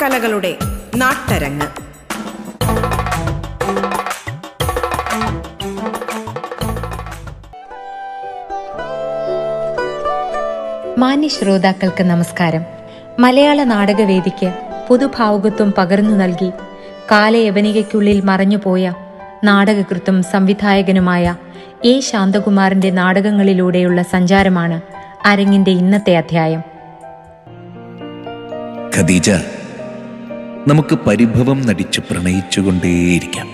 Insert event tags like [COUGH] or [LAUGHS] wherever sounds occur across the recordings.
നാടകകലകളുടെ നാട്ടരങ്ങ്. മാന്യ ശ്രോതാക്കൾക്ക് നമസ്കാരം. മലയാള നാടകവേദിക്ക് പുതുഭാവുകത്വം പകർന്നു നൽകി കാലയവനികയ്ക്കുള്ളിൽ മറഞ്ഞുപോയ നാടകകൃത്തും സംവിധായകനുമായ എ ശാന്തകുമാറിന്റെ നാടകങ്ങളിലൂടെയുള്ള സഞ്ചാരമാണ് അരങ്ങിന്റെ ഇന്നത്തെ അധ്യായം. ഖദീജ നമുക്ക് പരിഭവം നടിച്ച് പ്രണയിച്ചുകൊണ്ടേയിരിക്കാം.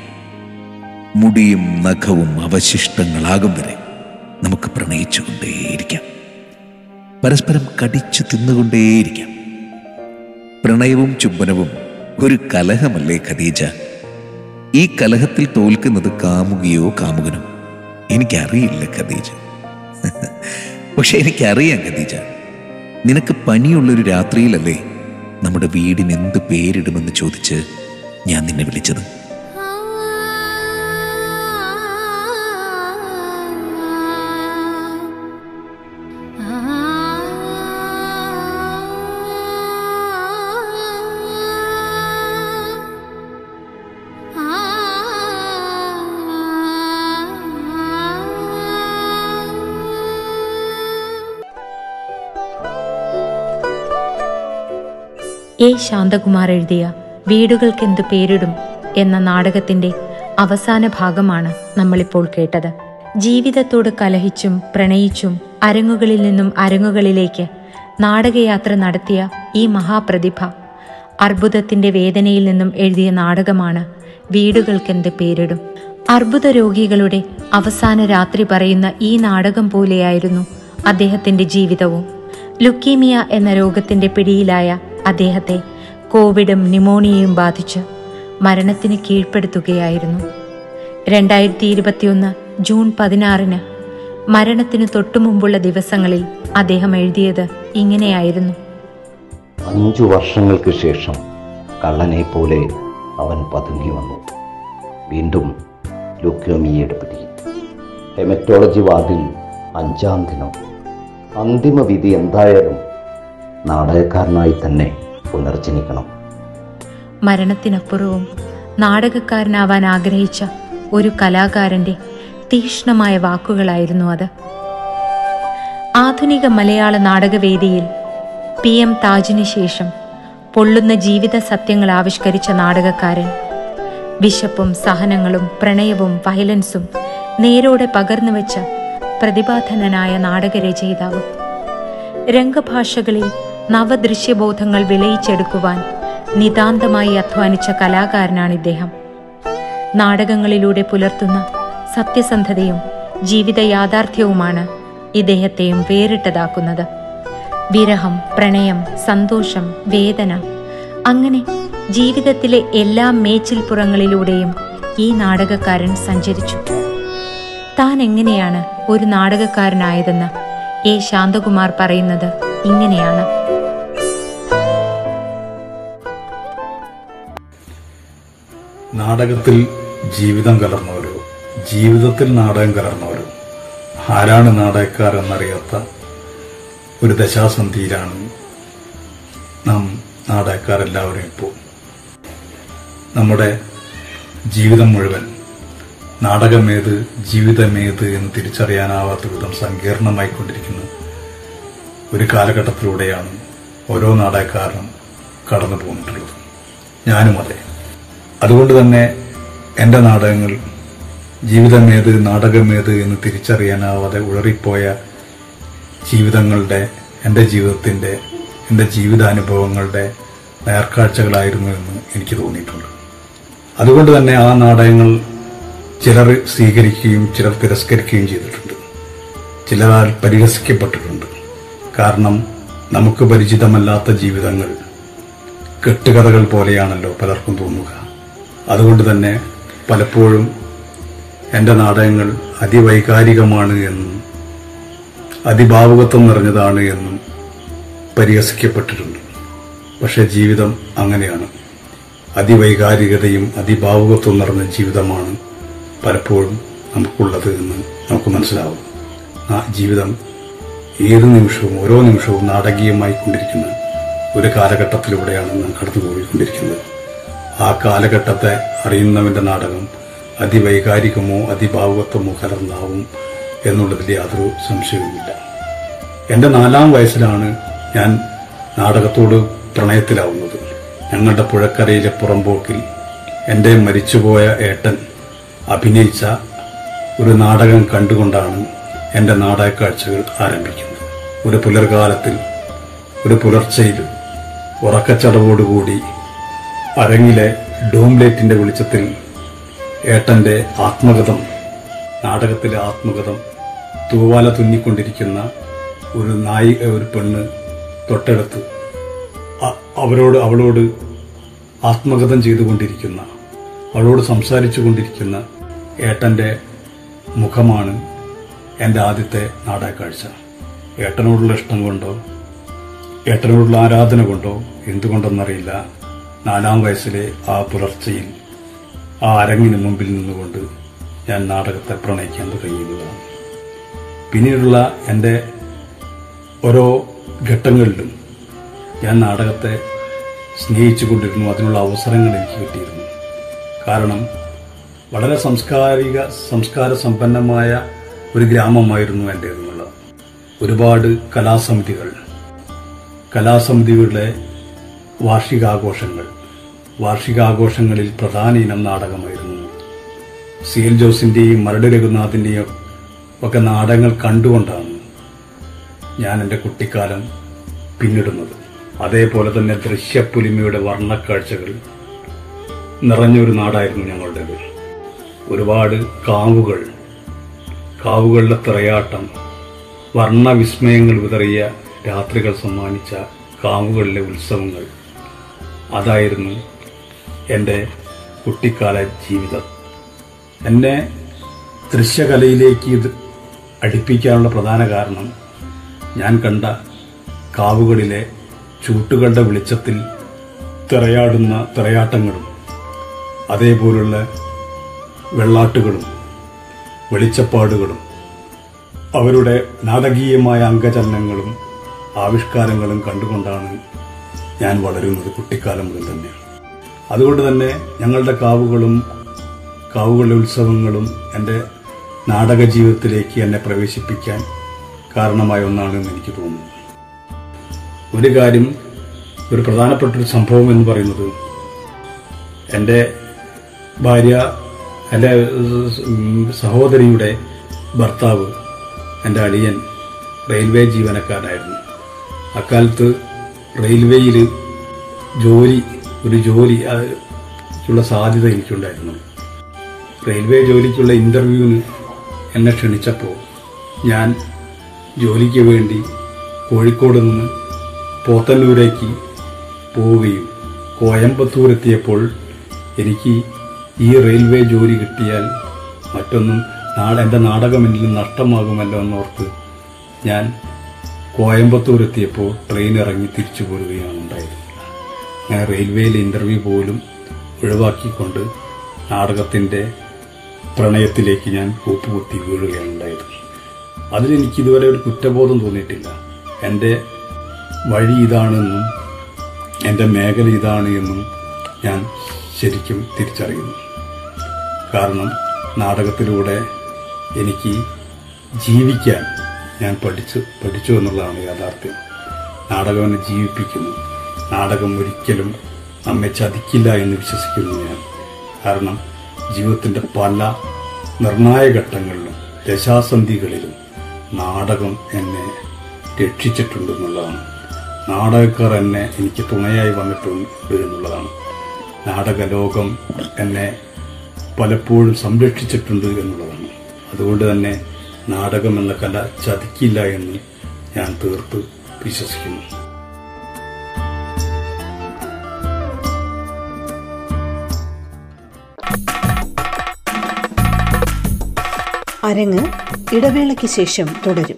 മുടിയും നഖവും അവശിഷ്ടങ്ങളാകും വരെ നമുക്ക് പ്രണയിച്ചുകൊണ്ടേയിരിക്കാം. പരസ്പരം കടിച്ചു തിന്നുകൊണ്ടേയിരിക്കാം. പ്രണയവും ചുംബനവും ഒരു കലഹമല്ലേ ഖദീജ? ഈ കലഹത്തിൽ തോൽക്കുന്നത് കാമുകിയോ കാമുകനോ? എനിക്കറിയില്ല ഖദീജ. [LAUGHS] പക്ഷെ എനിക്കറിയാം ഖദീജ. നിനക്ക് പനിയുള്ളൊരു രാത്രിയിലല്ലേ നമ്മുടെ വീടിന് എന്ത് പേരിടുമെന്ന് ചോദിച്ച് ഞാൻ നിന്നെ വിളിച്ചത്. എ ശാന്തകുമാർ എഴുതിയ വീടുകൾക്കെന്തു പേരിടും എന്ന നാടകത്തിന്റെ അവസാന ഭാഗമാണ് നമ്മളിപ്പോൾ കേട്ടത്. ജീവിതത്തോട് കലഹിച്ചും പ്രണയിച്ചും അരങ്ങുകളിൽ നിന്നും അരങ്ങുകളിലേക്ക് നാടകയാത്ര നടത്തിയ ഈ മഹാപ്രതിഭ അർബുദത്തിന്റെ വേദനയിൽ നിന്നും എഴുതിയ നാടകമാണ് വീടുകൾക്കെന്ത് പേരിടും. അർബുദ രോഗികളുടെ അവസാന രാത്രി പറയുന്ന ഈ നാടകം പോലെയായിരുന്നു അദ്ദേഹത്തിന്റെ ജീവിതവും. ലുക്കീമിയ എന്ന രോഗത്തിന്റെ പിടിയിലായ അദ്ദേഹത്തെ കോവിഡും ന്യൂമോണിയയും ബാധിച്ച് മരണത്തിന് കീഴ്പ്പെടുത്തുകയായിരുന്നു. രണ്ടായിരത്തി ഇരുപത്തിയൊന്ന് ജൂൺ പതിനാറിന് മരണത്തിന് തൊട്ടുമുമ്പുള്ള ദിവസങ്ങളിൽ അദ്ദേഹം എഴുതിയത് ഇങ്ങനെയായിരുന്നു. അഞ്ചു വർഷങ്ങൾക്ക് ശേഷം കള്ളനെ പോലെ അവൻ പതുങ്ങി വന്നു. വീണ്ടും ലുക്യോമിയയുടെ പിടി ഹെമറ്റോളജി വാർഡിൽ അഞ്ചാം ദിനം. അന്തിമ വിധി എന്തായാലും നാടകക്കാരനായി തന്നെ പുനർജനിക്കണം മരണത്തിനപ്പുറവും നാടകക്കാരനാവാൻ ആഗ്രഹിച്ച ഒരു കലാകാരന്റെ തീക്ഷ്ണമായ വാക്കുകളായിരുന്നു അത്. ആധുനിക മലയാള നാടകവേദിയിൽ പി എം താജിന് ശേഷം പൊള്ളുന്ന ജീവിത സത്യങ്ങൾ ആവിഷ്കരിച്ച നാടകക്കാരൻ. വിശപ്പും സഹനങ്ങളും പ്രണയവും വയലൻസും നേരോടെ പകർന്നു വെച്ച പ്രതിഭാധനനായ നാടകരചയിതാവ്. രംഗഭാഷകളിൽ നവദൃശ്യബോധങ്ങൾ വിലയിച്ചെടുക്കുവാൻ നിതാന്തമായി അധ്വാനിച്ച കലാകാരനാണ് ഇദ്ദേഹം. നാടകങ്ങളിലൂടെ പുലർത്തുന്ന സത്യസന്ധതയും ജീവിത യാഥാർത്ഥ്യവുമാണ് ഇദ്ദേഹത്തെയും വേറിട്ടതാക്കുന്നത്. വിരഹം പ്രണയം സന്തോഷം വേദന അങ്ങനെ ജീവിതത്തിലെ എല്ലാ മേച്ചിൽപ്പുറങ്ങളിലൂടെയും ഈ നാടകക്കാരൻ സഞ്ചരിച്ചു. താൻ എങ്ങനെയാണ് ഒരു നാടകക്കാരനായതെന്ന് എ ശാന്തകുമാർ പറയുന്നത് ഇങ്ങനെയാണ്. നാടകത്തിൽ ജീവിതം കലർന്നവരോ? ജീവിതത്തിൽ നാടകം കലർന്നവരോ? ആരാണ് നാടകക്കാർ എന്നറിയാത്ത ഒരു ദശാസന്ധിയിലാണ് നാം നാടകക്കാരെല്ലാവരും ഇപ്പോൾ. നമ്മുടെ ജീവിതം മുഴുവൻ നാടകമേത് ജീവിതമേത് എന്ന് തിരിച്ചറിയാനാവാത്ത വിധം സങ്കീർണമായിക്കൊണ്ടിരിക്കുന്ന ഒരു കാലഘട്ടത്തിലൂടെയാണ് ഓരോ നാടകക്കാരനും കടന്നു പോന്നിട്ടുള്ളത് ഞാനും അതെ അതുകൊണ്ട് തന്നെ എന്റെ നാടകങ്ങൾ ജീവിതമേത് നാടകമേത് എന്ന് തിരിച്ചറിയാനാവാതെ ഉഴറിപ്പോയ ജീവിതങ്ങളുടെ എന്റെ ജീവിതത്തിന്റെ എന്റെ ജീവിതാനുഭവങ്ങളുടെ നേർക്കാഴ്ചകളായിരുന്നു എന്ന് എനിക്ക് തോന്നിയിട്ടുണ്ട്. അതുകൊണ്ട് തന്നെ ആ നാടകങ്ങൾ ചിലർ സ്വീകരിക്കുകയും ചിലർ തിരസ്കരിക്കുകയും ചെയ്തിട്ടുണ്ട്. ചിലരാൽ പരിഹസിക്കപ്പെട്ടിട്ടുണ്ട്. കാരണം നമുക്ക് പരിചിതമല്ലാത്ത ജീവിതങ്ങൾ കെട്ടുകഥകൾ പോലെയാണല്ലോ പലർക്കും തോന്നുക. അതുകൊണ്ട് തന്നെ പലപ്പോഴും എന്റെ നാടകങ്ങൾ അതിവൈകാരികമാണ് എന്നും അതിഭാവുകത്വം നിറഞ്ഞതാണ് എന്നും പരിഹസിക്കപ്പെട്ടിട്ടുണ്ട്. പക്ഷേ ജീവിതം അങ്ങനെയാണ്. അതിവൈകാരികതയും അതിഭാവുകത്വം നിറഞ്ഞ ജീവിതമാണ് പലപ്പോഴും നമുക്കുള്ളത് എന്ന് നമുക്ക് മനസ്സിലാവും. ആ ജീവിതം ഏത് നിമിഷവും ഓരോ നിമിഷവും നാടകീയമായി കൊണ്ടിരിക്കുന്ന ഒരു കാലഘട്ടത്തിലൂടെയാണ് നാം കടന്നുപോയിക്കൊണ്ടിരിക്കുന്നത്. ആ കാലഘട്ടത്തെ അറിയുന്നവന്റെ നാടകം അതിവൈകാരികമോ അതിഭാവുകത്വമോ കലർന്നാവും എന്നുള്ളതിൽ യാതൊരു സംശയവുമില്ല. എന്റെ നാലാം വയസ്സിലാണ് ഞാൻ നാടകത്തോട് പ്രണയത്തിലാവുന്നത്. ഞങ്ങളുടെ പുഴക്കരയിലെ പുറമ്പോക്കിൽ എന്റെ മരിച്ചുപോയ ഏട്ടൻ അഭിനയിച്ച ഒരു നാടകം കണ്ടുകൊണ്ടാണ് എന്റെ നാടക കാഴ്ചകൾ ആരംഭിക്കുന്നത്. ഒരു പുലർകാലത്തിൽ ഒരു പുലർച്ചയിൽ ഉറക്കച്ചടവോടുകൂടി അരങ്ങിലെ ഡോംലേറ്റിന്റെ വെളിച്ചത്തിൽ ഏട്ടന്റെ ആത്മകഥം നാടകത്തിലെ ആത്മകഥം തൂവാല തുന്നിക്കൊണ്ടിരിക്കുന്ന ഒരു നായി ഒരു പെണ്ണ് തൊട്ടടുത്ത് അവരോട് അവളോട് ആത്മകഥം ചെയ്തുകൊണ്ടിരിക്കുന്ന അവളോട് സംസാരിച്ചു കൊണ്ടിരിക്കുന്ന ഏട്ടന്റെ മുഖമാണ് എന്റെ ആദ്യത്തെ നാടകക്കാഴ്ച. ഏട്ടനോടുള്ള ഇഷ്ടം കൊണ്ടോ ഏട്ടനോടുള്ള ആരാധന കൊണ്ടോ എന്തുകൊണ്ടെന്നറിയില്ല. നാലാം വയസ്സിലെ ആ പുലർച്ചയിൽ ആ അരങ്ങിന് മുമ്പിൽ നിന്നുകൊണ്ട് ഞാൻ നാടകത്തെ പ്രണയിക്കാൻ തുടങ്ങിയതാണ്. പിന്നീടുള്ള എന്റെ ഓരോ ഘട്ടങ്ങളിലും ഞാൻ നാടകത്തെ സ്നേഹിച്ചുകൊണ്ടിരുന്നു അതിനുള്ള അവസരങ്ങൾ എനിക്ക് കിട്ടിയിരുന്നു. കാരണം വളരെ സംസ്കാരിക സംസ്കാര സമ്പന്നമായ ഒരു ഗ്രാമമായിരുന്നു എന്റെ ഒരുപാട് കലാസമിതികൾ കലാസമിതികളുടെ വാർഷികാഘോഷങ്ങൾ. വാർഷികാഘോഷങ്ങളിൽ പ്രധാന ഇനം നാടകമായിരുന്നു. സി എൽ ജോസിന്റെയും മരട് രഘുനാഥിന്റെയും ഒക്കെ നാടകങ്ങൾ കണ്ടുകൊണ്ടാണ് ഞാൻ എന്റെ കുട്ടിക്കാലം പിന്നിടുന്നത്. അതേപോലെ തന്നെ ദൃശ്യപ്പുലിമയുടെ വർണക്കാഴ്ചകൾ നിറഞ്ഞൊരു നാടായിരുന്നു ഞങ്ങളുടേത്. ഒരുപാട് കാവുകൾ കാവുകളുടെ തിറയാട്ടം വർണവിസ്മയങ്ങൾ വിതറിയ രാത്രികൾ സമ്മാനിച്ച കാവുകളിലെ ഉത്സവങ്ങൾ അതായിരുന്നു എന്റെ കുട്ടിക്കാല ജീവിതം. എന്നെ ദൃശ്യകലയിലേക്ക് ഇത് അടുപ്പിക്കാനുള്ള പ്രധാന കാരണം ഞാൻ കണ്ട കാവുകളിലെ ചൂട്ടുകളുടെ വെളിച്ചത്തിൽ തിറയാടുന്ന തിറയാട്ടങ്ങളും അതേപോലുള്ള വെള്ളാട്ടുകളും വെളിച്ചപ്പാടുകളും അവരുടെ നാടകീയമായ അംഗചലനങ്ങളും ആവിഷ്കാരങ്ങളും കണ്ടുകൊണ്ടാണ് ഞാൻ വളരുന്നത് കുട്ടിക്കാലം മുതൽ തന്നെയാണ്. അതുകൊണ്ട് തന്നെ ഞങ്ങളുടെ കാവുകളും കാവുകളുടെ ഉത്സവങ്ങളും എന്റെ നാടക ജീവിതത്തിലേക്ക് എന്നെ പ്രവേശിപ്പിക്കാൻ കാരണമായ ഒന്നാണെന്ന് എനിക്ക് തോന്നുന്നു. ഒരു കാര്യം ഒരു പ്രധാനപ്പെട്ട ഒരു സംഭവം എന്ന് പറയുന്നത് എന്റെ ഭാര്യ എന്റെ സഹോദരിയുടെ ഭർത്താവ് എന്റെ അളിയൻ റെയിൽവേ ജീവനക്കാരനായിരുന്നു. അക്കാലത്ത് റെയിൽവേയിൽ ജോലി ഒരു ജോലി ുള്ള സാധ്യത എനിക്കുണ്ടായിരുന്നു. റെയിൽവേ ജോലിക്കുള്ള ഇന്റർവ്യൂവിന് എന്നെ ക്ഷണിച്ചപ്പോൾ ഞാൻ ജോലിക്ക് വേണ്ടി കോഴിക്കോട് നിന്ന് പോത്തന്നൂരേക്ക് പോവുകയും കോയമ്പത്തൂർ എത്തിയപ്പോൾ എനിക്ക് ഈ റെയിൽവേ ജോലി കിട്ടിയാൽ മറ്റൊന്നും നാളെ എന്റെ നാടകം എന്നിൽ നഷ്ടമാകുമല്ലോ എന്നോർത്ത് ഞാൻ കോയമ്പത്തൂർ എത്തിയപ്പോൾ ട്രെയിൻ ഇറങ്ങി തിരിച്ചു പോരുകയാണ് ഉണ്ടായിരുന്നത് ഞാൻ റെയിൽവേയിൽ ഇന്റർവ്യൂ പോലും ഒഴിവാക്കിക്കൊണ്ട് നാടകത്തിന്റെ പ്രണയത്തിലേക്ക് ഞാൻ കൂപ്പുകുത്തി വീഴുകയാണ് ഉണ്ടായത്. അതിലെനിക്ക് ഇതുവരെ ഒരു കുറ്റബോധം തോന്നിയിട്ടില്ല. എന്റെ വഴി ഇതാണെന്നും എന്റെ മേഖല ഇതാണ് എന്നും ഞാൻ ശരിക്കും തിരിച്ചറിയുന്നു. കാരണം നാടകത്തിലൂടെ എനിക്ക് ജീവിക്കാൻ ഞാൻ പഠിച്ചു പഠിച്ചു എന്നുള്ളതാണ് യാഥാർത്ഥ്യം. നാടകം എന്നെ ജീവിപ്പിക്കുന്നു. നാടകം ഒരിക്കലും നമ്മെ ചതിക്കില്ല എന്ന് വിശ്വസിക്കുന്നു ഞാൻ. കാരണം ജീവിതത്തിന്റെ പല നിർണായക ഘട്ടങ്ങളിലും ദശാസന്ധികളിലും നാടകം എന്നെ രക്ഷിച്ചിട്ടുണ്ട് എന്നുള്ളതാണ്. നാടകക്കാർ എന്നെ എനിക്ക് തുണയായി വന്നിട്ടുണ്ട് എന്നുള്ളതാണ്. നാടകലോകം എന്നെ പലപ്പോഴും സംരക്ഷിച്ചിട്ടുണ്ട് എന്നുള്ളതാണ്. അതുകൊണ്ട് തന്നെ നാടകം എന്ന കല ചതിക്കില്ല എന്ന് ഞാൻ തീർത്ത് വിശ്വസിക്കുന്നു. അരങ്ങ് ഇടവേളയ്ക്ക് ശേഷം തുടരും.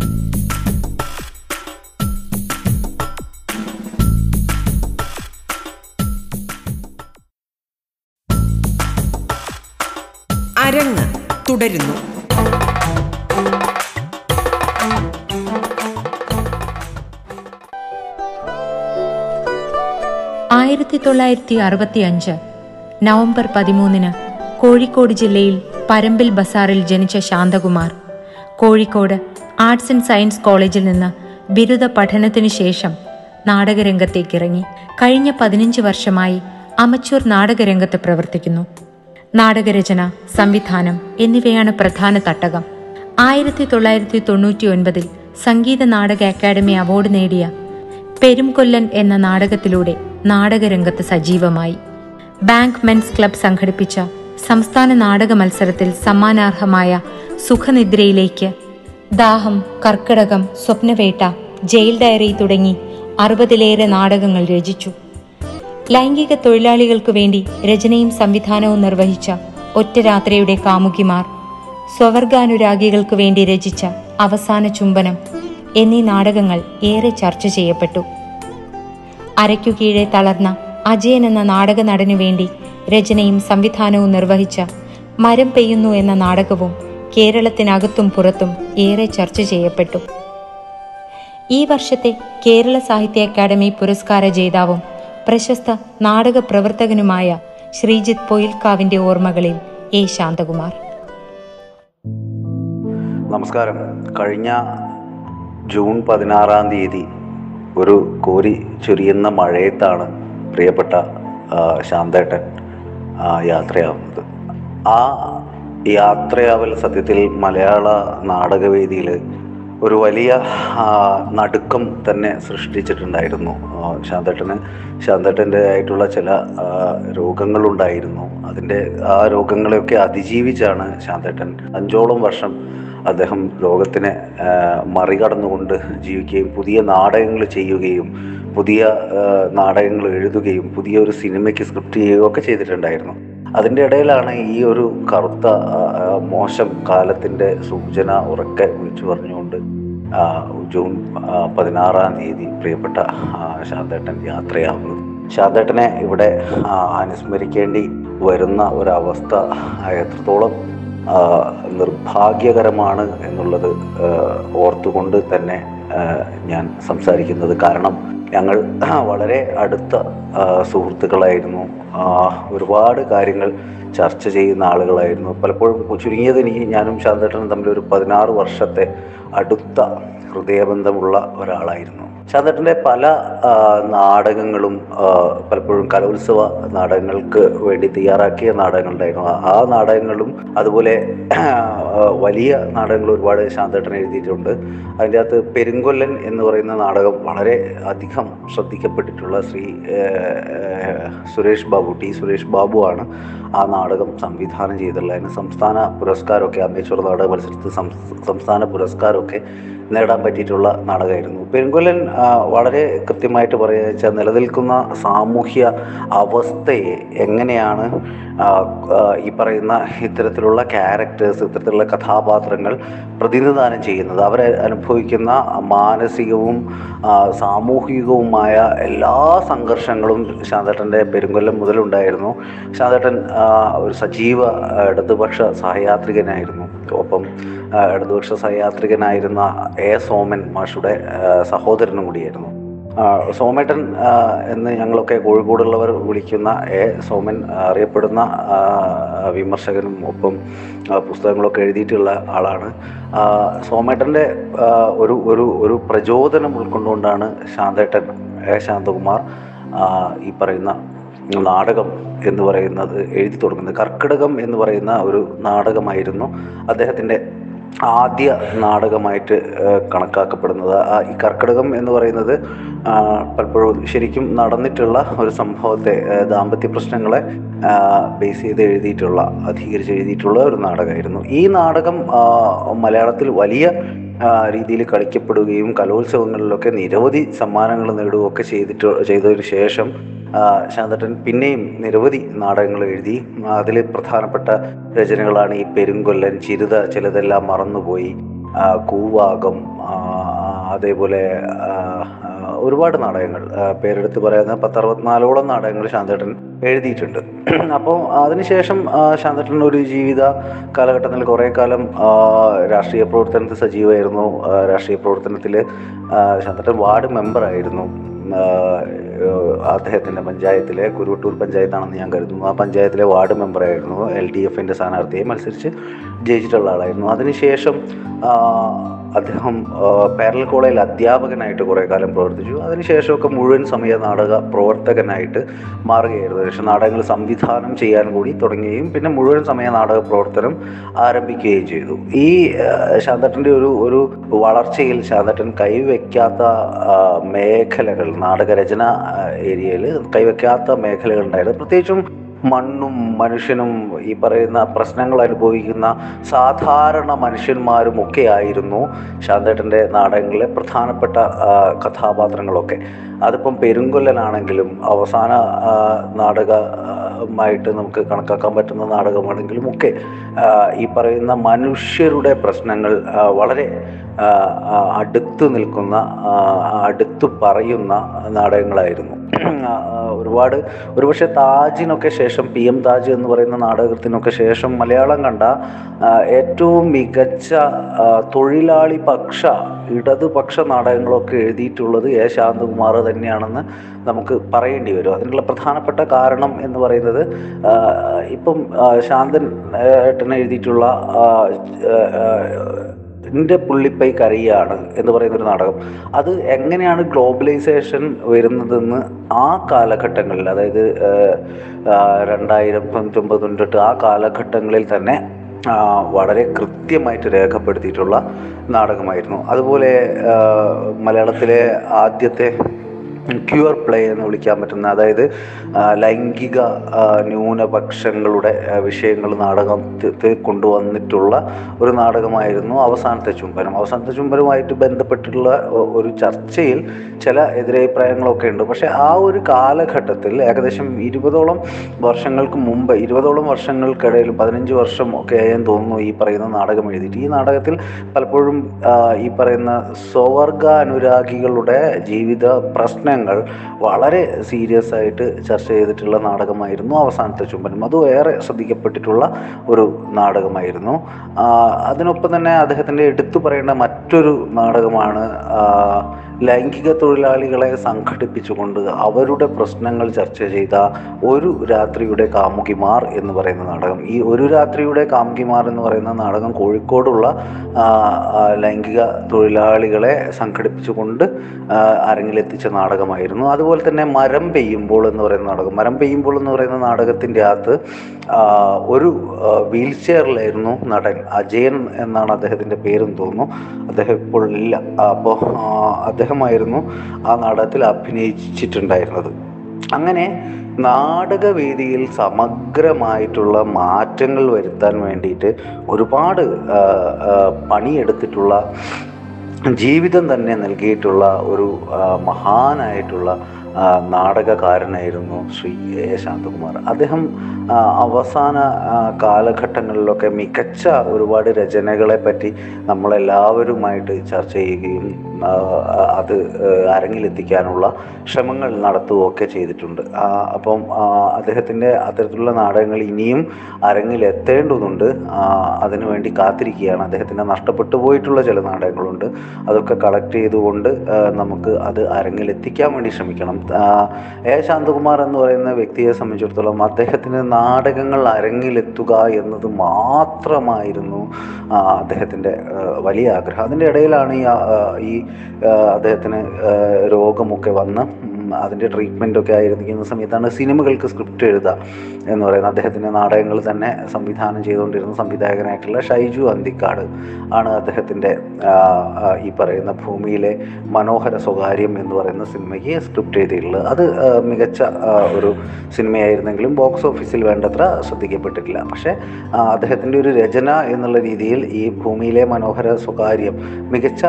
അരങ്ങ് തുടരുന്നു. ആയിരത്തി തൊള്ളായിരത്തി അറുപത്തി അഞ്ച് നവംബർ പതിമൂന്നിന് കോഴിക്കോട് ജില്ലയിൽ പരമ്പിൽ ബസാറിൽ ജനിച്ച Santhakumar. Kozhikode arts and science കോളേജിൽ നിന്ന് ബിരുദ പഠനത്തിനു ശേഷം നാടകരംഗത്തേക്കിറങ്ങി കഴിഞ്ഞ പതിനഞ്ച് വർഷമായി അമച്ചൂർ നാടകരംഗത്ത് പ്രവർത്തിക്കുന്നു. നാടകരചന സംവിധാനം എന്നിവയാണ് പ്രധാന തട്ടകം. ആയിരത്തി തൊള്ളായിരത്തി തൊണ്ണൂറ്റി ഒൻപതിൽ സംഗീത നാടക അക്കാദമി അവാർഡ് നേടിയ പെരുംകൊല്ലൻ എന്ന നാടകത്തിലൂടെ നാടകരംഗത്ത് സജീവമായി. ബാങ്ക് മെൻസ് ക്ലബ് സംഘടിപ്പിച്ച സംസ്ഥാന നാടക മത്സരത്തിൽ സമ്മാനാർഹമായ സുഖനിദ്രയിലേക്ക് ദാഹം കർക്കിടകം സ്വപ്നവേട്ട ജയിൽ ഡയറി തുടങ്ങി അറുപതിലേറെ നാടകങ്ങൾ രചിച്ചു. ലൈംഗിക തൊഴിലാളികൾക്കു വേണ്ടി രചനയും സംവിധാനവും നിർവഹിച്ച ഒറ്റരാത്രിയുടെ കാമുകിമാർ സ്വവർഗാനുരാഗികൾക്കു വേണ്ടി രചിച്ച അവസാന ചുംബനം എന്നീ നാടകങ്ങൾ ഏറെ ചർച്ച ചെയ്യപ്പെട്ടു. അരയ്ക്കു കീഴെ തളർന്ന അജയൻ എന്ന നാടക നടനു വേണ്ടി രചനയും സംവിധാനവും നിർവഹിച്ച മരം പെയ്യുന്നു എന്ന നാടകവും കേരളത്തിനകത്തും പുറത്തും ഏറെ ചർച്ച ചെയ്യപ്പെട്ടു. ഈ വർഷത്തെ കേരള സാഹിത്യ അക്കാദമി പുരസ്കാര ജേതാവും പ്രശസ്ത നാടക പ്രവർത്തകനുമായ ശ്രീജിത്ത് പൊയിൽക്കാവിന്റെ ഓർമ്മകളിൽ എ ശാന്തകുമാർ. നമസ്കാരം. കഴിഞ്ഞ ജൂൺ പതിനാറാം തീയതി ഒരു കോരി ചൊരിയുന്ന മഴയത്താണ് പ്രിയപ്പെട്ട ശാന്തേട്ടൻ യാത്രയാവുന്നത്. ആ യാത്രയാവൽ സത്യത്തിൽ മലയാള നാടകവേദിയിൽ ഒരു വലിയ നടുക്കം തന്നെ സൃഷ്ടിച്ചിട്ടുണ്ടായിരുന്നു. ശാന്തേട്ടന് ശാന്തേട്ടന് ശാന്തേട്ടന്റെതായിട്ടുള്ള ചില രോഗങ്ങളുണ്ടായിരുന്നു. അതിന്റെ ആ രോഗങ്ങളെയൊക്കെ അതിജീവിച്ചാണ് ശാന്തേട്ടൻ അഞ്ചോളം വർഷം അദ്ദേഹം ലോകത്തിനെ മറികടന്നുകൊണ്ട് ജീവിക്കുകയും പുതിയ നാടകങ്ങൾ ചെയ്യുകയും പുതിയ നാടകങ്ങൾ എഴുതുകയും പുതിയ ഒരു സിനിമയ്ക്ക് സ്ക്രിപ്റ്റ് ചെയ്യുകയും ഒക്കെ ചെയ്തിട്ടുണ്ടായിരുന്നു. അതിന്റെ ഇടയിലാണ് ഈ ഒരു കറുത്ത മോശം കാലത്തിന്റെ സൂചന ഉറക്കെ വിളിച്ചു പറഞ്ഞുകൊണ്ട് ജൂൺ പതിനാറാം തീയതി പ്രിയപ്പെട്ട ശാന്തേട്ടൻ യാത്രയാവുന്നു ശാന്തേട്ടനെ ഇവിടെ അനുസ്മരിക്കേണ്ടി വരുന്ന ഒരവസ്ഥ എത്രത്തോളം നിർഭാഗ്യകരമാണ് എന്നുള്ളത് ഓർത്തുകൊണ്ട് തന്നെ ഞാൻ സംസാരിക്കുന്നത്. കാരണം ഞങ്ങൾ വളരെ അടുത്ത സുഹൃത്തുക്കളായിരുന്നു. ഒരുപാട് കാര്യങ്ങൾ ചർച്ച ചെയ്യുന്ന ആളുകളായിരുന്നു. പലപ്പോഴും ചുരുങ്ങിയത് ഞാനും ശാന്തേട്ടനും തമ്മിൽ ഒരു പതിനാറ് വർഷത്തെ അടുത്ത ഹൃദയബന്ധമുള്ള ഒരാളായിരുന്നു. ശാന്തേട്ടന്റെ പല നാടകങ്ങളും പലപ്പോഴും കലോത്സവ നാടകങ്ങൾക്ക് വേണ്ടി തയ്യാറാക്കിയ നാടകങ്ങളുണ്ടായിരുന്നു. ആ നാടകങ്ങളും അതുപോലെ വലിയ നാടകങ്ങൾ ഒരുപാട് ശാന്തേട്ടൻ എഴുതിയിട്ടുണ്ട്. അതിന്റെ അകത്ത് പെരുങ്കൊല്ലൻ എന്ന് പറയുന്ന നാടകം വളരെ അധികം ശ്രദ്ധിക്കപ്പെട്ടിട്ടുള്ള ശ്രീ സുരേഷ് ബാബു ടി സുരേഷ് ബാബു ആണ് ആ നാടകം സംവിധാനം ചെയ്തിട്ടുള്ളത്. അതിന് സംസ്ഥാന പുരസ്കാരമൊക്കെ അമേശ്വർ നാടക മത്സരത്തിൽ സംസ്ഥാന പുരസ്കാരമൊക്കെ നേടാൻ പറ്റിയിട്ടുള്ള നാടകമായിരുന്നു പെരുങ്കൊല്ലൻ ആ, വളരെ കൃത്യമായിട്ട് പറയുക വെച്ചാൽ നിലനിൽക്കുന്ന സാമൂഹ്യ അവസ്ഥയെ എങ്ങനെയാണ് ഈ പറയുന്ന ഇത്തരത്തിലുള്ള ക്യാരക്ടേഴ്സ് ഇത്തരത്തിലുള്ള കഥാപാത്രങ്ങൾ പ്രതിനിധാനം ചെയ്യുന്നത്. അവരെ അനുഭവിക്കുന്ന മാനസികവും സാമൂഹികവുമായ എല്ലാ സംഘർഷങ്ങളും ശാന്തേട്ടന്റെ പെരുങ്കൊല്ലം മുതലുണ്ടായിരുന്നു. ശാന്തേട്ടൻ ഒരു സജീവ ഇടതുപക്ഷ സഹയാത്രികനായിരുന്നു. ഒപ്പം ഇടതുപക്ഷ സഹയാത്രികനായിരുന്ന എ. സോമൻ മാഷുടെ സഹോദരനും കൂടിയായിരുന്നു. സോമേട്ടൻ എന്ന് ഞങ്ങളൊക്കെ കോഴിക്കോടുള്ളവർ വിളിക്കുന്ന എ. സോമൻ അറിയപ്പെടുന്ന വിമർശകനും ഒപ്പം പുസ്തകങ്ങളൊക്കെ എഴുതിയിട്ടുള്ള ആളാണ്. സോമേട്ടന്റെ ഒരു ഒരു ഒരു പ്രചോദനം ഉൾക്കൊണ്ടുകൊണ്ടാണ് ശാന്തേട്ടൻ എ. ശാന്തകുമാർ ഈ പറയുന്ന നാടകം എന്ന് പറയുന്നത് എഴുതി തുടങ്ങുന്നത്. കർക്കിടകം എന്ന് പറയുന്ന ഒരു നാടകമായിരുന്നു. അദ്ദേഹത്തിന്റെ ആദ്യ നാടകമായിട്ട് കണക്കാക്കപ്പെടുന്നത്. ഈ കർക്കിടകം എന്ന് പറയുന്നത് പലപ്പോഴും ശരിക്കും നടന്നിട്ടുള്ള ഒരു സംഭവത്തെ ദാമ്പത്യ പ്രശ്നങ്ങളെ ബേസ് ചെയ്ത് എഴുതിയിട്ടുള്ള അധികരിച്ച് എഴുതിയിട്ടുള്ള ഒരു നാടകമായിരുന്നു. ഈ നാടകം മലയാളത്തിൽ വലിയ രീതിയിൽ കളിക്കപ്പെടുകയും കലോത്സവങ്ങളിലൊക്കെ നിരവധി സമ്മാനങ്ങൾ നേടുകയൊക്കെ ചെയ്തിട്ട് ചെയ്തതിനു ശേഷം ശാന്തട്ടൻ പിന്നെയും നിരവധി നാടകങ്ങൾ എഴുതി. അതിൽ പ്രധാനപ്പെട്ട രചനകളാണ് ഈ പെരുങ്കൊല്ലൻ ചിരുത ചിലതെല്ലാം മറന്നുപോയി. കൂവാകം അതേപോലെ ഒരുപാട് നാടകങ്ങൾ. പേരെടുത്ത് പറയുന്ന പത്തറുപത്തിനാലോളം നാടകങ്ങൾ ശാന്തേട്ടൻ എഴുതിയിട്ടുണ്ട്. അപ്പോൾ അതിനുശേഷം ശാന്തേട്ടൻ ഒരു ജീവിത കാലഘട്ടത്തിൽ കുറേ കാലം രാഷ്ട്രീയ പ്രവർത്തനത്തിൽ സജീവമായിരുന്നു. രാഷ്ട്രീയ പ്രവർത്തനത്തിൽ ശാന്തേട്ടൻ വാർഡ് മെമ്പറായിരുന്നു. അദ്ദേഹത്തിന്റെ പഞ്ചായത്തിലെ കുരുവട്ടൂർ പഞ്ചായത്താണെന്ന് ഞാൻ കരുതുന്നു. ആ പഞ്ചായത്തിലെ വാർഡ് മെമ്പറായിരുന്നു എൽ ഡി എഫിന്റെ സ്ഥാനാർത്ഥിയെ മത്സരിച്ച് ജയിച്ചിട്ടുള്ള ആളായിരുന്നു. അതിനുശേഷം അദ്ദേഹം പേരൽ കോളേജിൽ അധ്യാപകനായിട്ട് കുറേ കാലം പ്രവർത്തിച്ചു. അതിനുശേഷമൊക്കെ മുഴുവൻ സമയ നാടക പ്രവർത്തകനായിട്ട് മാറുകയായിരുന്നു. പക്ഷേ നാടകങ്ങൾ സംവിധാനം ചെയ്യാൻ കൂടി തുടങ്ങുകയും പിന്നെ മുഴുവൻ സമയ നാടക പ്രവർത്തനം ആരംഭിക്കുകയും ചെയ്തു. ഈ ശാന്തട്ടന്റെ ഒരു ഒരു വളർച്ചയിൽ ശാന്തട്ടൻ കൈവയ്ക്കാത്ത മേഖലകൾ നാടകരചന ഏരിയയിൽ കൈവയ്ക്കാത്ത മേഖലകളുണ്ടായിരുന്നു പ്രത്യേകിച്ചും മണ്ണും മനുഷ്യനും ഈ പറയുന്ന പ്രശ്നങ്ങൾ അനുഭവിക്കുന്ന സാധാരണ മനുഷ്യന്മാരും ഒക്കെ ആയിരുന്നു ശാന്തേട്ടന്റെ നാടകങ്ങളിലെ പ്രധാനപ്പെട്ട കഥാപാത്രങ്ങളൊക്കെ. അതിപ്പം പെരുങ്കൊല്ലനാണെങ്കിലും അവസാന നാടകമായിട്ട് നമുക്ക് കണക്കാക്കാൻ പറ്റുന്ന നാടകമാണെങ്കിലും ഒക്കെ ഈ പറയുന്ന മനുഷ്യരുടെ പ്രശ്നങ്ങൾ വളരെ അടുത്ത് നിൽക്കുന്ന അടുത്ത് പറയുന്ന നാടകങ്ങളായിരുന്നു. ഒരുപാട് ഒരുപക്ഷെ താജിനൊക്കെ ശേഷം പി എം താജ് എന്ന് പറയുന്ന നാടകത്തിനൊക്കെ ശേഷം മലയാളം കണ്ട ഏറ്റവും മികച്ച തൊഴിലാളി പക്ഷ ഇടതുപക്ഷ നാടകങ്ങളൊക്കെ എഴുതിയിട്ടുള്ളത് എ ശാന്തകുമാർ തന്നെയാണെന്ന് നമുക്ക് പറയേണ്ടി വരും. അതിനുള്ള പ്രധാനപ്പെട്ട കാരണം എന്ന് പറയുന്നത് ഇപ്പം ശാന്തൻ ഏട്ടൻ എഴുതിയിട്ടുള്ള എന്റെ പുള്ളിപ്പൈ കരയാണ് എന്ന് പറയുന്നൊരു നാടകം. അത് എങ്ങനെയാണ് ഗ്ലോബലൈസേഷൻ വരുന്നതെന്ന് ആ കാലഘട്ടങ്ങളിൽ അതായത് രണ്ടായിരം തൊണ്ണൂറ്റൊമ്പത് തൊണ്ണൂറ്റെട്ട് ആ കാലഘട്ടങ്ങളിൽ തന്നെ വളരെ കൃത്യമായിട്ട് രേഖപ്പെടുത്തിയിട്ടുള്ള നാടകമായിരുന്നു. അതുപോലെ മലയാളത്തിലെ ആദ്യത്തെ ക്യൂർ പ്ലേ എന്ന് വിളിക്കാൻ പറ്റുന്ന അതായത് ലൈംഗിക ന്യൂനപക്ഷങ്ങളുടെ വിഷയങ്ങൾ നാടകത്തിൽ കൊണ്ടുവന്നിട്ടുള്ള ഒരു നാടകമായിരുന്നു അവസാനത്തെ ചുംബനം. അവസാനത്തെ ചുംബനവുമായിട്ട് ബന്ധപ്പെട്ടിട്ടുള്ള ഒരു ചർച്ചയിൽ ചില എതിരഭിപ്രായങ്ങളൊക്കെ ഉണ്ട്. പക്ഷേ ആ ഒരു കാലഘട്ടത്തിൽ ഏകദേശം ഇരുപതോളം വർഷങ്ങൾക്ക് മുമ്പ് ഇരുപതോളം വർഷങ്ങൾക്കിടയിൽ പതിനഞ്ച് വർഷം ഒക്കെ ആയെന്ന് തോന്നുന്നു ഈ പറയുന്ന നാടകം എഴുതിയിട്ട്. ഈ നാടകത്തിൽ പലപ്പോഴും ഈ പറയുന്ന സ്വവർഗ അനുരാഗികളുടെ ജീവിത പ്രശ്നങ്ങൾ വളരെ സീരിയസ് ആയിട്ട് ചർച്ച ചെയ്തിട്ടുള്ള നാടകമായിരുന്നു അവസാനത്തെ ചുംബനം. അതും ഏറെ ശ്രദ്ധിക്കപ്പെട്ടിട്ടുള്ള ഒരു നാടകമായിരുന്നു. അതിനൊപ്പം തന്നെ അദ്ദേഹത്തിന്റെ എടുത്തു പറയേണ്ട മറ്റൊരു നാടകമാണ് ലൈംഗിക തൊഴിലാളികളെ സംഘടിപ്പിച്ചുകൊണ്ട് അവരുടെ പ്രശ്നങ്ങൾ ചർച്ച ചെയ്ത ഒരു രാത്രിയുടെ കാമുകിമാർ എന്ന് പറയുന്ന നാടകം. ഈ ഒരു രാത്രിയുടെ കാമുകിമാർ എന്ന് പറയുന്ന നാടകം കോഴിക്കോടുള്ള ലൈംഗിക തൊഴിലാളികളെ സംഘടിപ്പിച്ചുകൊണ്ട് അരങ്ങിലെത്തിച്ച നാടകമായിരുന്നു. അതുപോലെ തന്നെ മരം പെയ്യുമ്പോൾ എന്ന് പറയുന്ന നാടകം. മരം പെയ്യുമ്പോൾ എന്ന് പറയുന്ന നാടകത്തിന്റെ അകത്ത് ഒരു വീൽ ചെയറിലായിരുന്നു നടൻ അജയൻ എന്നാണ് അദ്ദേഹത്തിന്റെ പേരെന്ന് തോന്നുന്നു. അദ്ദേഹം ഇപ്പോൾ ഇല്ല. അപ്പോൾ അദ്ദേഹമായിരുന്നു ആ നാടകത്തിൽ അഭിനയിച്ചിട്ടുണ്ടായിരുന്നത്. അങ്ങനെ നാടകവേദിയിൽ സമഗ്രമായിട്ടുള്ള മാറ്റങ്ങൾ വരുത്താൻ വേണ്ടിയിട്ട് ഒരുപാട് പണിയെടുത്തിട്ടുള്ള ജീവിതം തന്നെ നൽകിയിട്ടുള്ള ഒരു മഹാനായിട്ടുള്ള നാടകകാരനായിരുന്നു ശ്രീ എ ശാന്തകുമാർ. അദ്ദേഹം അവസാന കാലഘട്ടങ്ങളിലൊക്കെ മികച്ച ഒരുപാട് രചനകളെ പറ്റി നമ്മളെല്ലാവരുമായിട്ട് ചർച്ച ചെയ്യുകയും അത് അരങ്ങിലെത്തിക്കാനുള്ള ശ്രമങ്ങൾ നടത്തുകയൊക്കെ ചെയ്തിട്ടുണ്ട്. അപ്പം അദ്ദേഹത്തിന്റെ അത്തരത്തിലുള്ള നാടകങ്ങൾ ഇനിയും അരങ്ങിലെത്തേണ്ടതുണ്ട്. അതിനുവേണ്ടി കാത്തിരിക്കുകയാണ്. അദ്ദേഹത്തിന്റെ നഷ്ടപ്പെട്ടു പോയിട്ടുള്ള ചില നാടകങ്ങളുണ്ട്. അതൊക്കെ കളക്ട് ചെയ്തുകൊണ്ട് നമുക്ക് അത് അരങ്ങിലെത്തിക്കാൻ വേണ്ടി ശ്രമിക്കണം. എ. ശാന്തകുമാർ എന്ന് പറയുന്ന വ്യക്തിയെ സംബന്ധിച്ചിടത്തോളം അദ്ദേഹത്തിന് നാടകങ്ങൾ അരങ്ങിലെത്തുക എന്നത് മാത്രമായിരുന്നു അദ്ദേഹത്തിന്റെ വലിയ ആഗ്രഹം. അതിന്റെ ഇടയിലാണ് ഈ ഈ അദ്ദേഹത്തിന് രോഗമൊക്കെ വന്ന് അതിന്റെ ട്രീറ്റ്മെന്റൊക്കെ ആയിരിക്കുന്ന സമയത്താണ് സിനിമകൾക്ക് സ്ക്രിപ്റ്റ് എഴുതുക എന്ന് പറയുന്നത്. അദ്ദേഹത്തിന്റെ നാടകങ്ങൾ തന്നെ സംവിധാനം ചെയ്തുകൊണ്ടിരുന്ന സംവിധായകനായിട്ടുള്ള ഷൈജു അന്തിക്കാട് ആണ് അദ്ദേഹത്തിന്റെ ഈ പറയുന്ന ഭൂമിയിലെ മനോഹര സ്വകാര്യം എന്ന് പറയുന്ന സിനിമയ്ക്ക് സ്ക്രിപ്റ്റ് എഴുതിയിട്ടുള്ളത്. അത് മികച്ച ഒരു സിനിമയായിരുന്നെങ്കിലും ബോക്സ് ഓഫീസിൽ വേണ്ടത്ര ശ്രദ്ധിക്കപ്പെട്ടിട്ടില്ല. പക്ഷേ അദ്ദേഹത്തിന്റെ ഒരു രചന എന്നുള്ള രീതിയിൽ ഈ ഭൂമിയിലെ മനോഹര സ്വകാര്യം മികച്ച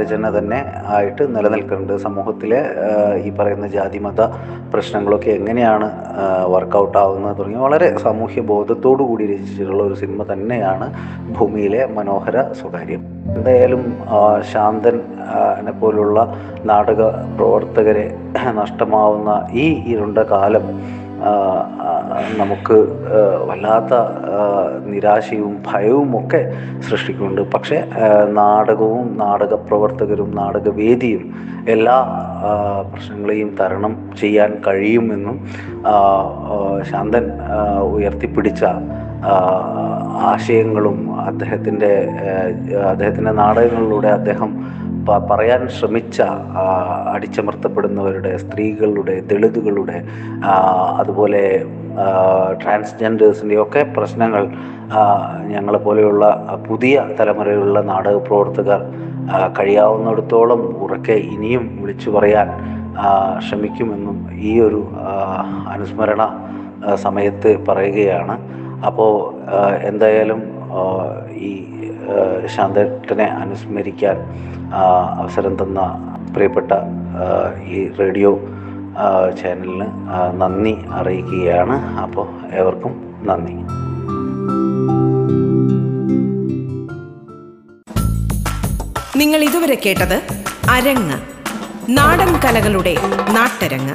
രചന തന്നെ ആയിട്ട് നിലനിൽക്കുന്നുണ്ട്. സമൂഹത്തിലെ ഈ പറയുന്ന ജാതിമത പ്രശ്നങ്ങളൊക്കെ എങ്ങനെയാണ് വർക്കൗട്ട് ആവുന്നത് തുടങ്ങി വളരെ സാമൂഹ്യ ബോധത്തോടു കൂടി രചിച്ചിട്ടുള്ള ഒരു സിനിമ തന്നെയാണ് ഭൂമിയിലെ മനോഹര സ്വകാര്യം. എന്തായാലും ആ, പോലുള്ള നാടക പ്രവർത്തകരെ നഷ്ടമാവുന്ന ഈ ഇരുണ്ട കാലം നമുക്ക് വല്ലാത്ത നിരാശയും ഭയവും ഒക്കെ സൃഷ്ടിക്കുന്നുണ്ട്. പക്ഷേ നാടകവും നാടക പ്രവർത്തകരും നാടകവേദിയും എല്ലാ പ്രശ്നങ്ങളെയും തരണം ചെയ്യാൻ കഴിയുമെന്നും ശാന്തൻ ഉയർത്തിപ്പിടിച്ച ആശയങ്ങളും അദ്ദേഹത്തിന്റെ അദ്ദേഹത്തിന്റെ നാടകങ്ങളിലൂടെ അദ്ദേഹം പറയാൻ ശ്രമിച്ച അടിച്ചമർത്തപ്പെടുന്നവരുടെ സ്ത്രീകളുടെ ദളിതുകളുടെ അതുപോലെ ട്രാൻസ്ജെൻഡേഴ്സിന്റെ ഒക്കെ പ്രശ്നങ്ങൾ ഞങ്ങളെപ്പോലെയുള്ള ഞങ്ങളെ പോലെയുള്ള പുതിയ തലമുറയിലുള്ള നാടക പ്രവർത്തകർ കഴിയാവുന്നിടത്തോളം ഉറക്കെ ഇനിയും വിളിച്ചു പറയാൻ ശ്രമിക്കുമെന്നും ഈ ഒരു അനുസ്മരണ സമയത്ത് പറയുകയാണ്. അപ്പോൾ എന്തായാലും ഈ ശാന്തേട്ടനെ അനുസ്മരിക്കാൻ അവസരം തന്ന പ്രിയപ്പെട്ട ഈ റേഡിയോ ചാനലിന് നന്ദി അറിയിക്കുകയാണ്. അപ്പോൾ ഏവർക്കും നന്ദി. നിങ്ങൾ ഇതുവരെ കേട്ടത് അരങ്ങ് നാടൻ കലകളുടെ നാട്ടരങ്ങ്.